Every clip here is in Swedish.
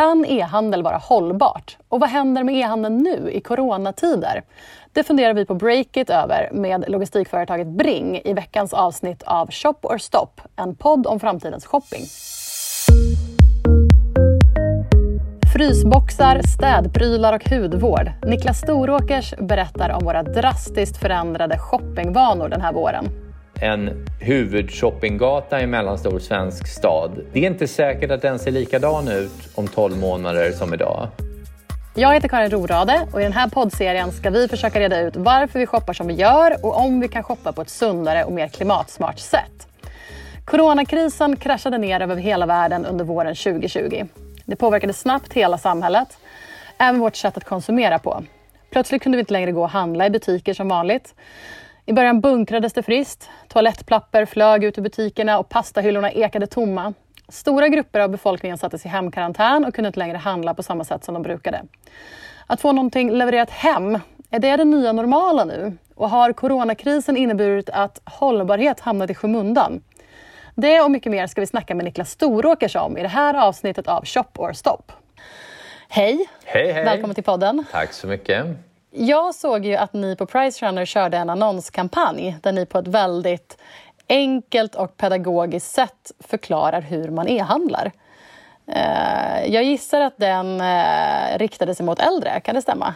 Kan e-handel vara hållbart? Och vad händer med e-handeln nu i coronatider? Det funderar vi på Breakit över med logistikföretaget Bring i veckans avsnitt av Shop or Stop, en podd om framtidens shopping. Frysboxar, städprylar och hudvård. Niklas Storåkers berättar om våra drastiskt förändrade shoppingvanor den här våren en huvudshoppinggata i en mellanstor svensk stad. Det är inte säkert att den ser likadan ut om 12 månader som idag. Jag heter Karin Rorade och i den här poddserien ska vi försöka reda ut varför vi shoppar som vi gör och om vi kan shoppa på ett sundare och mer klimatsmart sätt. Coronakrisen kraschade ner över hela världen under våren 2020. Det påverkade snabbt hela samhället, även vårt sätt att konsumera på. Plötsligt kunde vi inte längre gå och handla i butiker som vanligt. I början bunkrades det friskt. Toalettpapper flög ut ur butikerna och pastahyllorna ekade tomma. Stora grupper av befolkningen sattes i hemkarantän och kunde inte längre handla på samma sätt som de brukade. Att få någonting levererat hem, är det det nya normala nu? Och har coronakrisen inneburit att hållbarhet hamnat i skymundan? Det och mycket mer ska vi snacka med Niklas Storåkers om i det här avsnittet av Shop or Stop. Hej! Hej, hej! Välkommen till podden. Tack så mycket. Jag såg ju att ni på Pricerunner körde en annonskampanj där ni på ett väldigt enkelt och pedagogiskt sätt förklarar hur man e-handlar. Eh, jag gissar att den eh, riktade sig mot äldre, kan det stämma?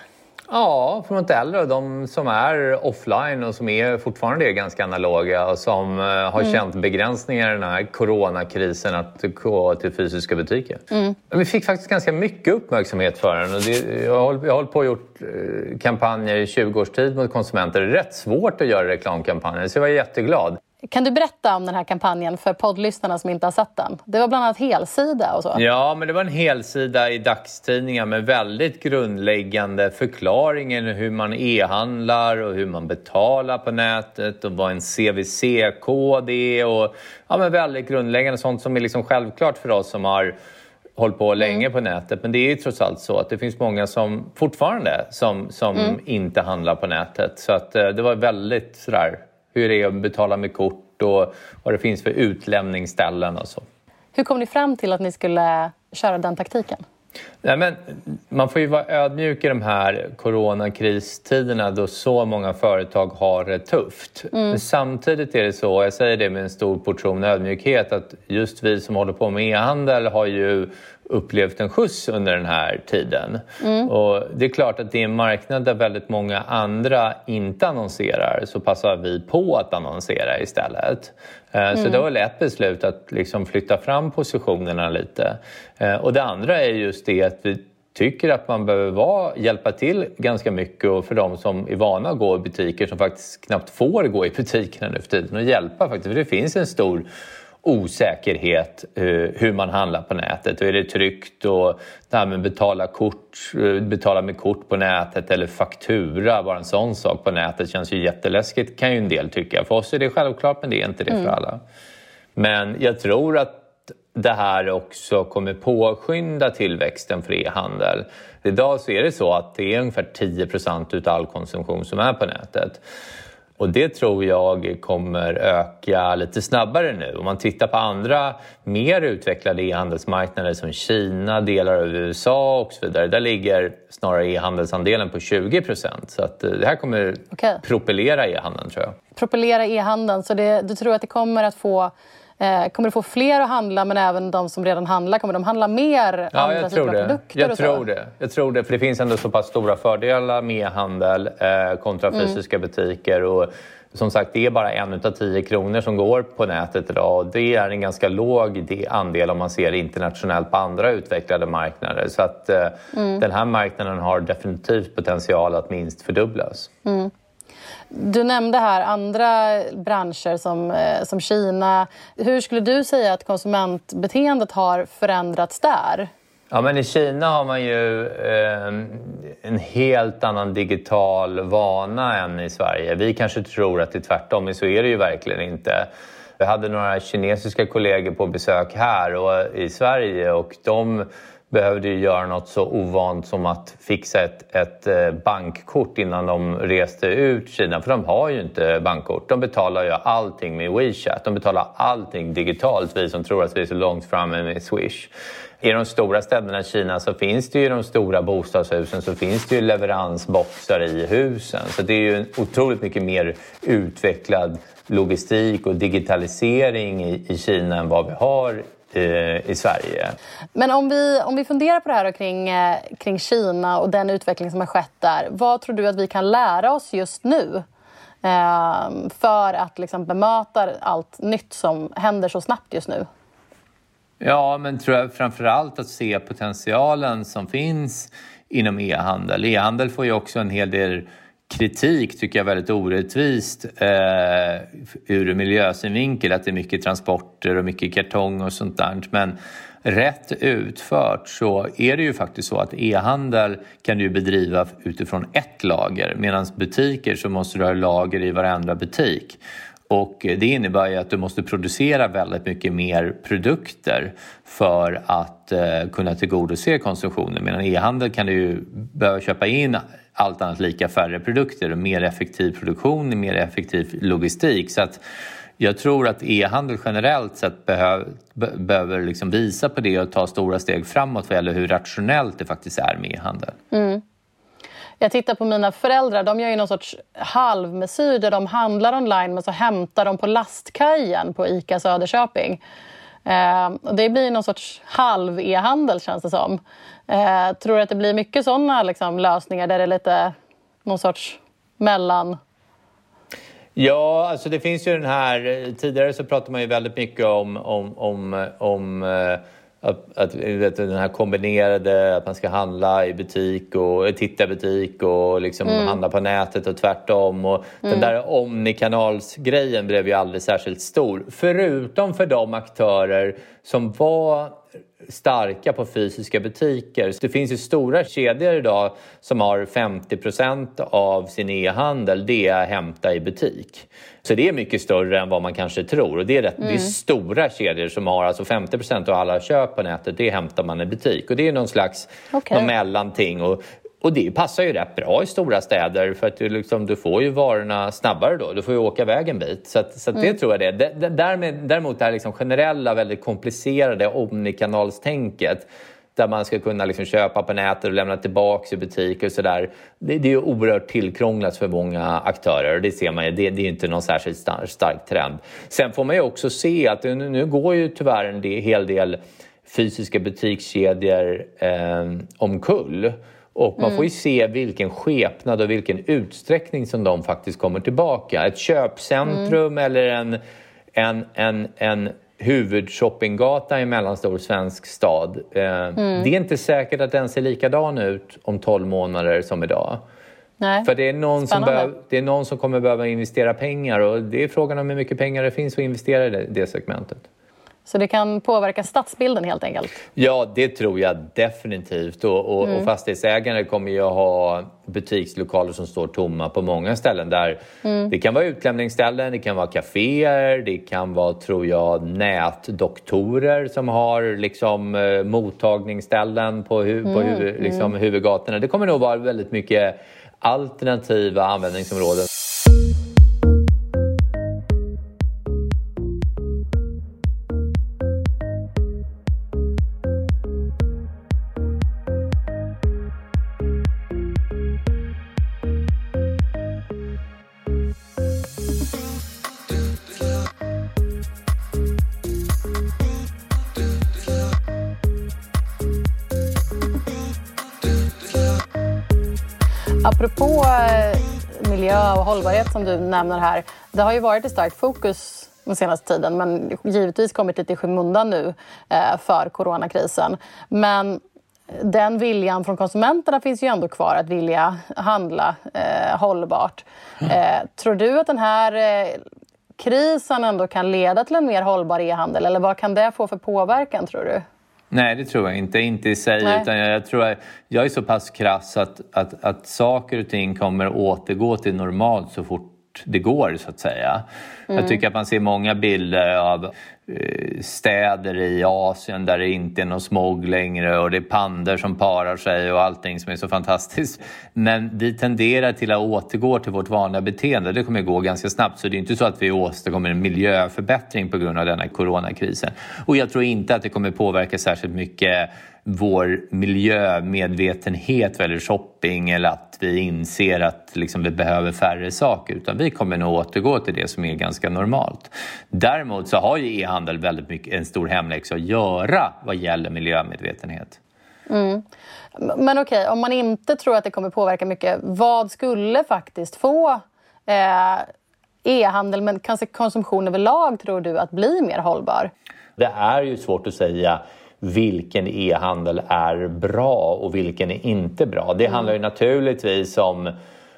Ja, för de äldre, de som är offline och som är fortfarande är ganska analoga och som eh, har mm. känt begränsningar i den här coronakrisen att gå till fysiska butiker. Mm. Vi fick faktiskt ganska mycket uppmärksamhet för den. Och det, jag, har, jag har hållit på och gjort eh, kampanjer i 20 års tid mot konsumenter. Det är rätt svårt att göra reklamkampanjer så jag var jätteglad. Kan du berätta om den här kampanjen för poddlyssnarna som inte har sett den? Det var bland annat helsida och så. Ja, men det var en helsida i dagstidningar med väldigt grundläggande förklaringen hur man e-handlar och hur man betalar på nätet och vad en CVC-kod är och ja, men väldigt grundläggande sånt som är liksom självklart för oss som har hållit på länge mm. på nätet. Men det är ju trots allt så att det finns många som fortfarande som, som mm. inte handlar på nätet. Så att eh, det var väldigt sådär hur det är att betala med kort och vad det finns för utlämningsställen och så. Hur kom ni fram till att ni skulle köra den taktiken? Nej, men man får ju vara ödmjuk i de här coronakristiderna då så många företag har det tufft. Mm. Men samtidigt är det så, jag säger det med en stor portion ödmjukhet, att just vi som håller på med e-handel har ju upplevt en skjuts under den här tiden. Mm. Och det är klart att det är en marknad där väldigt många andra inte annonserar så passar vi på att annonsera istället. Mm. Så det var lätt beslut att liksom flytta fram positionerna lite. Eh, och det andra är just det att vi tycker att man behöver vara, hjälpa till ganska mycket och för de som är vana att gå i butiker som faktiskt knappt får gå i butikerna nu för tiden och hjälpa faktiskt. För det finns en stor osäkerhet eh, hur man handlar på nätet. Är det tryggt och med betala, kort, eh, betala med kort på nätet eller faktura, bara en sån sak på nätet känns ju jätteläskigt kan ju en del tycka. För oss är det självklart men det är inte det mm. för alla. Men jag tror att det här också kommer påskynda tillväxten för e-handel. Idag så är det så att det är ungefär 10% av all konsumtion som är på nätet. Och det tror jag kommer öka lite snabbare nu. Om man tittar på andra mer utvecklade e-handelsmarknader som Kina, delar av USA och så vidare. Där ligger snarare e-handelsandelen på 20 procent. Så att eh, det här kommer okay. propellera e-handeln tror jag. Propellera e-handeln, så det, du tror att det kommer att få kommer du få fler att handla, men även de som redan handlar, kommer de handla mer ja, andra jag tror det. produkter? Jag tror det. Jag tror det, för det finns ändå så pass stora fördelar med handel eh, kontra mm. fysiska mm. butiker. Och, som sagt, det är bara en av tio kronor som går på nätet idag och det är en ganska låg andel om man ser internationellt på andra utvecklade marknader. Så att eh, mm. den här marknaden har definitivt potential att minst fördubblas. Mm. Du nämnde här andra branscher som, eh, som Kina. Hur skulle du säga att konsumentbeteendet har förändrats där? Ja, men I Kina har man ju eh, en helt annan digital vana än i Sverige. Vi kanske tror att det är tvärtom, men så är det ju verkligen inte. Vi hade några kinesiska kollegor på besök här och, i Sverige och de behövde ju göra något så ovant som att fixa ett, ett eh, bankkort innan de reste ut Kina. För de har ju inte bankkort. De betalar ju allting med WeChat. De betalar allting digitalt, vi som tror att vi är så långt framme med Swish. I de stora städerna i Kina så finns det ju de stora bostadshusen så finns det ju leveransboxar i husen. Så det är ju en otroligt mycket mer utvecklad logistik och digitalisering i, i Kina än vad vi har i Sverige. Men om vi, om vi funderar på det här kring, eh, kring Kina och den utveckling som har skett där. Vad tror du att vi kan lära oss just nu eh, för att liksom bemöta allt nytt som händer så snabbt just nu? Ja, men tror jag framför allt att se potentialen som finns inom e-handel. E-handel får ju också en hel del kritik tycker jag väldigt orättvist eh, ur miljösynvinkel att det är mycket transporter och mycket kartong och sånt där. Men rätt utfört så är det ju faktiskt så att e-handel kan du bedriva utifrån ett lager medan butiker så måste du ha lager i varenda butik. Och det innebär ju att du måste producera väldigt mycket mer produkter för att eh, kunna tillgodose konsumtionen. Medan e-handel kan du ju behöva köpa in allt annat lika färre produkter och mer effektiv produktion, mer effektiv logistik. Så att jag tror att e-handel generellt sett behöver, behöver liksom visa på det och ta stora steg framåt vad gäller hur rationellt det faktiskt är med e-handel. Mm. Jag tittar på mina föräldrar, de gör ju någon sorts halvmesyr där de handlar online men så hämtar de på lastkajen på ICA Söderköping. Eh, och det blir någon sorts halv-e-handel känns det som. Eh, tror du att det blir mycket sådana liksom, lösningar där det är lite någon sorts mellan... Ja, alltså det finns ju den här... Eh, tidigare så pratade man ju väldigt mycket om, om, om, eh, om eh, att, att vet, den här kombinerade, att man ska handla i butik och titta i butik och liksom mm. handla på nätet och tvärtom. Och mm. Den där omnikanalsgrejen blev ju aldrig särskilt stor. Förutom för de aktörer som var starka på fysiska butiker. Det finns ju stora kedjor idag som har 50% av sin e-handel, det är hämta i butik. Så det är mycket större än vad man kanske tror. Och det är, rätt, mm. det är mm. stora kedjor som har alltså 50% av alla köp på nätet, det hämtar man i butik. Och det är någon slags okay. någon mellanting. Och och det passar ju rätt bra i stora städer för att du, liksom, du får ju varorna snabbare då. Du får ju åka väg en bit. Så, att, så att det mm. tror jag det är. Därmed, däremot det här liksom generella, väldigt komplicerade omnikanalstänket där man ska kunna liksom köpa på nätet och lämna tillbaka i butiker och sådär. Det, det är ju oerhört tillkrånglat för många aktörer och det ser man ju. Det, det är inte någon särskilt stark, stark trend. Sen får man ju också se att nu, nu går ju tyvärr en del, hel del fysiska butikskedjor eh, omkull. Och man får ju mm. se vilken skepnad och vilken utsträckning som de faktiskt kommer tillbaka. Ett köpcentrum mm. eller en, en, en, en huvudshoppinggata i en mellanstor svensk stad. Eh, mm. Det är inte säkert att den ser likadan ut om 12 månader som idag. Nej. För det är, någon som behöv, det är någon som kommer behöva investera pengar och det är frågan om hur mycket pengar det finns att investera i det, det segmentet. Så det kan påverka stadsbilden helt enkelt? Ja, det tror jag definitivt. Och, och, mm. och fastighetsägare kommer ju ha butikslokaler som står tomma på många ställen. där mm. Det kan vara utlämningsställen, det kan vara kaféer, det kan vara, tror jag, nätdoktorer som har liksom, eh, mottagningsställen på, hu mm. på hu liksom, mm. huvudgatorna. Det kommer nog vara väldigt mycket alternativa användningsområden. Apropå eh, miljö och hållbarhet som du nämner här. Det har ju varit ett starkt fokus den senaste tiden men givetvis kommit lite i skymundan nu eh, för coronakrisen. Men den viljan från konsumenterna finns ju ändå kvar att vilja handla eh, hållbart. Eh, tror du att den här eh, krisen ändå kan leda till en mer hållbar e-handel eller vad kan det få för påverkan tror du? Nej, det tror jag inte. Inte i sig. Nej. Utan jag, jag, tror att jag är så pass krass att, att, att saker och ting kommer återgå till normalt så fort det går så att säga. Mm. Jag tycker att man ser många bilder av Eh, städer i Asien där det inte är någon smog längre och det är pandor som parar sig och allting som är så fantastiskt. Men vi tenderar till att återgå till vårt vanliga beteende. Det kommer att gå ganska snabbt så det är inte så att vi åstadkommer en miljöförbättring på grund av denna coronakrisen. Och jag tror inte att det kommer påverka särskilt mycket vår miljömedvetenhet vad gäller shopping eller att vi inser att liksom vi behöver färre saker utan vi kommer nog återgå till det som är ganska normalt. Däremot så har ju e-handel väldigt mycket en stor hemläxa att göra vad gäller miljömedvetenhet. Mm. Men okej, okay, om man inte tror att det kommer påverka mycket, vad skulle faktiskt få eh, e-handel men kanske konsumtion överlag tror du att bli mer hållbar? Det är ju svårt att säga vilken e-handel är bra och vilken är inte bra. Det handlar ju naturligtvis om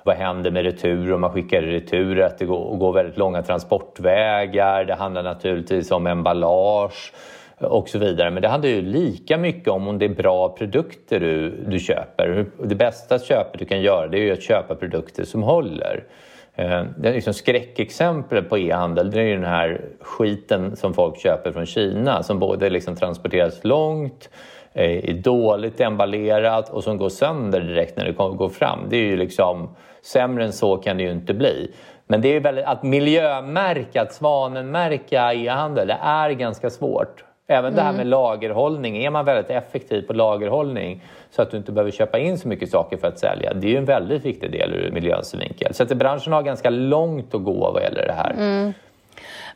vad händer med retur om man skickar retur, att det går, går väldigt långa transportvägar. Det handlar naturligtvis om emballage och så vidare. Men det handlar ju lika mycket om om det är bra produkter du, du köper. Det bästa köpet du kan göra det är ju att köpa produkter som håller. Eh, det är liksom skräckexemplet på e-handel det är ju den här skiten som folk köper från Kina som både liksom transporteras långt, är dåligt emballerat och som går sönder direkt när det går fram. Det är ju liksom, sämre än så kan det ju inte bli. Men det är väldigt, att miljömärka, att svanenmärka e-handel, det är ganska svårt. Även mm. det här mm. med lagerhållning, är man väldigt effektiv på lagerhållning så att du inte behöver köpa in så mycket saker för att sälja. Det är ju en väldigt viktig del ur miljöns vinkel. Så att branschen har ganska långt att gå vad gäller det här. Mm.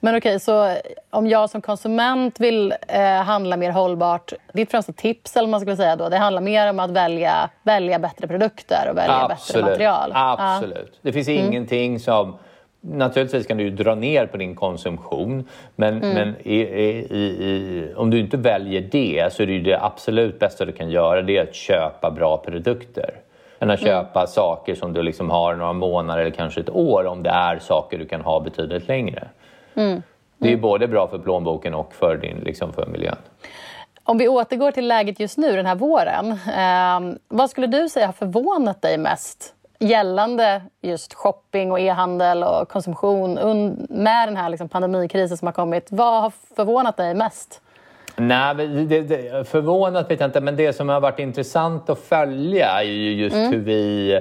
Men okej, okay, så om jag som konsument vill eh, handla mer hållbart, ditt främsta tips eller man skulle säga då, det handlar mer om att välja, välja bättre produkter och välja Absolut. bättre material? Absolut. Ja. Det finns mm. ingenting som Naturligtvis kan du dra ner på din konsumtion men, mm. men i, i, i, om du inte väljer det så är det det absolut bästa du kan göra det är att köpa bra produkter. Än att mm. köpa saker som du liksom har några månader eller kanske ett år om det är saker du kan ha betydligt längre. Mm. Det är mm. både bra för plånboken och för, din, liksom för miljön. Om vi återgår till läget just nu den här våren. Eh, vad skulle du säga har förvånat dig mest gällande just shopping och e-handel och konsumtion med den här liksom pandemikrisen som har kommit. Vad har förvånat dig mest? Nej, det, det, förvånat vet jag inte, men det som har varit intressant att följa är ju just mm. hur vi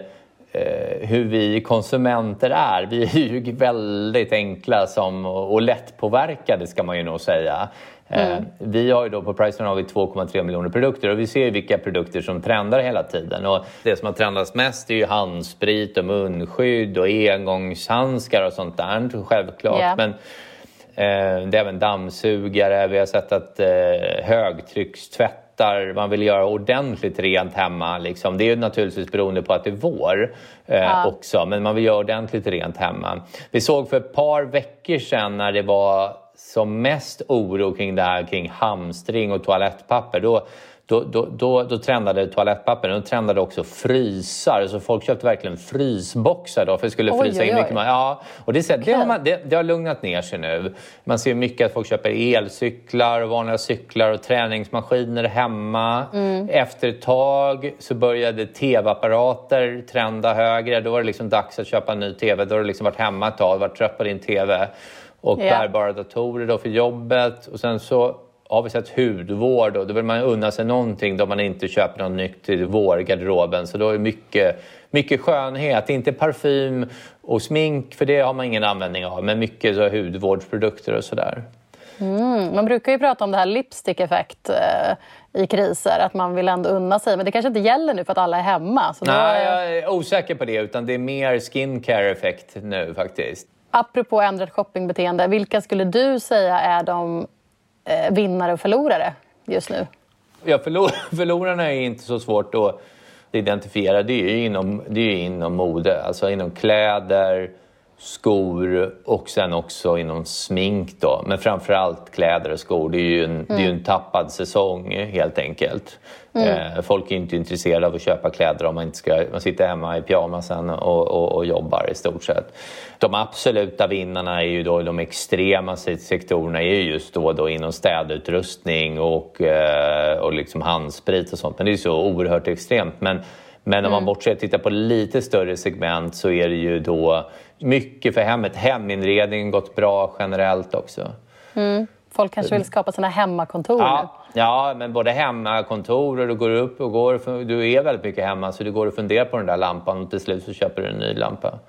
hur vi konsumenter är. Vi är ju väldigt enkla som, och lättpåverkade ska man ju nog säga. Eh, mm. Vi har ju då på Priceline har vi 2,3 miljoner produkter och vi ser vilka produkter som trendar hela tiden. Och det som har trendats mest är ju handsprit och munskydd och engångshandskar och sånt där självklart. Yeah. Men eh, det är även dammsugare, vi har sett att eh, högtryckstvätt man vill göra ordentligt rent hemma. Liksom. Det är naturligtvis beroende på att det är vår eh, ja. också, men man vill göra ordentligt rent hemma. Vi såg för ett par veckor sedan när det var som mest oro kring det här kring hamstring och toalettpapper då, då, då, då, då trendade toalettpapper, då trendade också frysar. Så folk köpte verkligen frysboxar då för att skulle frysa in mycket. Ja, och det, det, har man, det, det, har lugnat ner sig nu. Man ser mycket att folk köper elcyklar och vanliga cyklar och träningsmaskiner hemma. Mm. Efter ett tag så började tv-apparater trenda högre. Då var det liksom dags att köpa en ny tv. Då har du liksom varit hemma ett tag, varit trött på din tv och yeah. bärbara datorer då för jobbet. Och sen så har vi sett hudvård och då vill man unna sig någonting då man inte köper något nytt till vårgarderoben. Så då är mycket, mycket skönhet, inte parfym och smink för det har man ingen användning av, men mycket så hudvårdsprodukter och sådär. Mm, man brukar ju prata om det här lipstick-effekt eh, i kriser, att man vill ändå unna sig. Men det kanske inte gäller nu för att alla är hemma. Så Nej, är... jag är osäker på det, utan det är mer skincare-effekt nu faktiskt. Apropå ändrat shoppingbeteende, vilka skulle du säga är de eh, vinnare och förlorare just nu? Ja, förlor förlorarna är inte så svårt att identifiera. Det är ju inom, det är inom mode, alltså inom kläder, skor och sen också inom smink då. Men framförallt kläder och skor. Det är ju en, mm. det är en mm. tappad säsong helt enkelt. Mm. Eh, folk är inte intresserade av att köpa kläder om man inte ska man sitter hemma i pyjamasen och, och, och, jobbar i stort sett. De absoluta vinnarna är ju då de extrema sektorerna är just då, då inom städutrustning och, eh, och liksom handsprit och sånt. Men det är så oerhört extremt. Men Men om man bortser tittar på lite större segment så är det ju då mycket för hemmet. Heminredningen gått bra generellt också. Folk kanske vill skapa sina hemmakontor nu. Ja, ja, men både hemmakontor och du går upp och går. Du är väldigt mycket hemma så du går och funderar på den där lampan och till slut så köper du en ny lampa.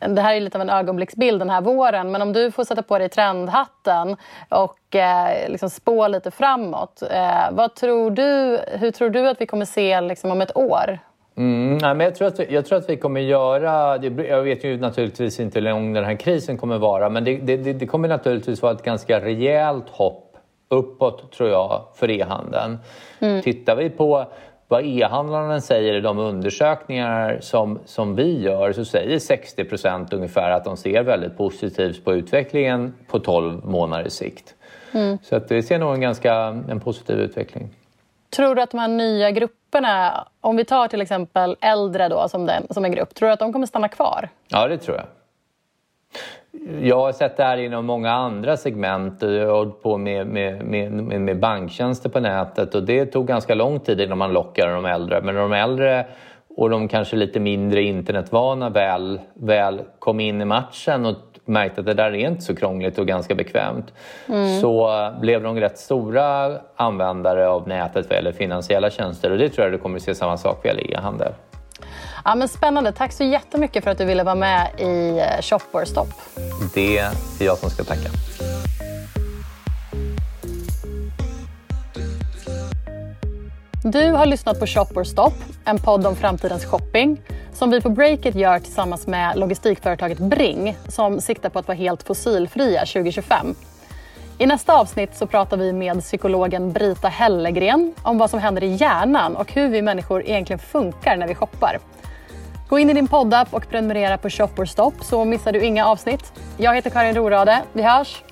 Det här är lite av en ögonblicksbild den här våren, men om du får sätta på dig trendhatten och eh, liksom spå lite framåt. Eh, vad tror du, hur tror du att vi kommer se liksom, om ett år? Mm, nej, men jag, tror att vi, jag tror att vi kommer göra... Det, jag vet ju naturligtvis inte hur lång den här krisen kommer vara men det, det, det kommer naturligtvis vara ett ganska rejält hopp uppåt, tror jag, för e-handeln. Mm. Tittar vi på vad e-handlarna säger i de undersökningar som, som vi gör så säger 60 procent ungefär att de ser väldigt positivt på utvecklingen på 12 månaders sikt. Mm. Så att vi ser nog en ganska en positiv utveckling. Tror du att de här nya grupperna, om vi tar till exempel äldre då som, den, som en grupp, tror du att de kommer stanna kvar? Ja, det tror jag. Jag har sett det här inom många andra segment. Jag har hållit på med, med, med, med, banktjänster på nätet och det tog ganska lång tid innan man lockade de äldre. Men de äldre och de kanske lite mindre internetvana väl, väl kom in i matchen och märkte att det där är inte så krångligt och ganska bekvämt mm. så blev de rätt stora användare av nätet vad gäller finansiella tjänster och det tror jag du kommer att se samma sak vad gäller e-handel. Ja, men spännande. Tack så jättemycket för att du ville vara med i eh, Shop or Stop. Det är jag som ska tacka. Du har lyssnat på Shop or Stop, en podd om framtidens shopping som vi på Breakit gör tillsammans med logistikföretaget Bring som siktar på att vara helt fossilfria 2025. I nästa avsnitt så pratar vi med psykologen Brita Hellegren om vad som händer i hjärnan och hur vi människor egentligen funkar när vi shoppar. Gå in i din poddapp och prenumerera på Shop or Stop så missar du inga avsnitt. Jag heter Karin Rorade. Vi hörs!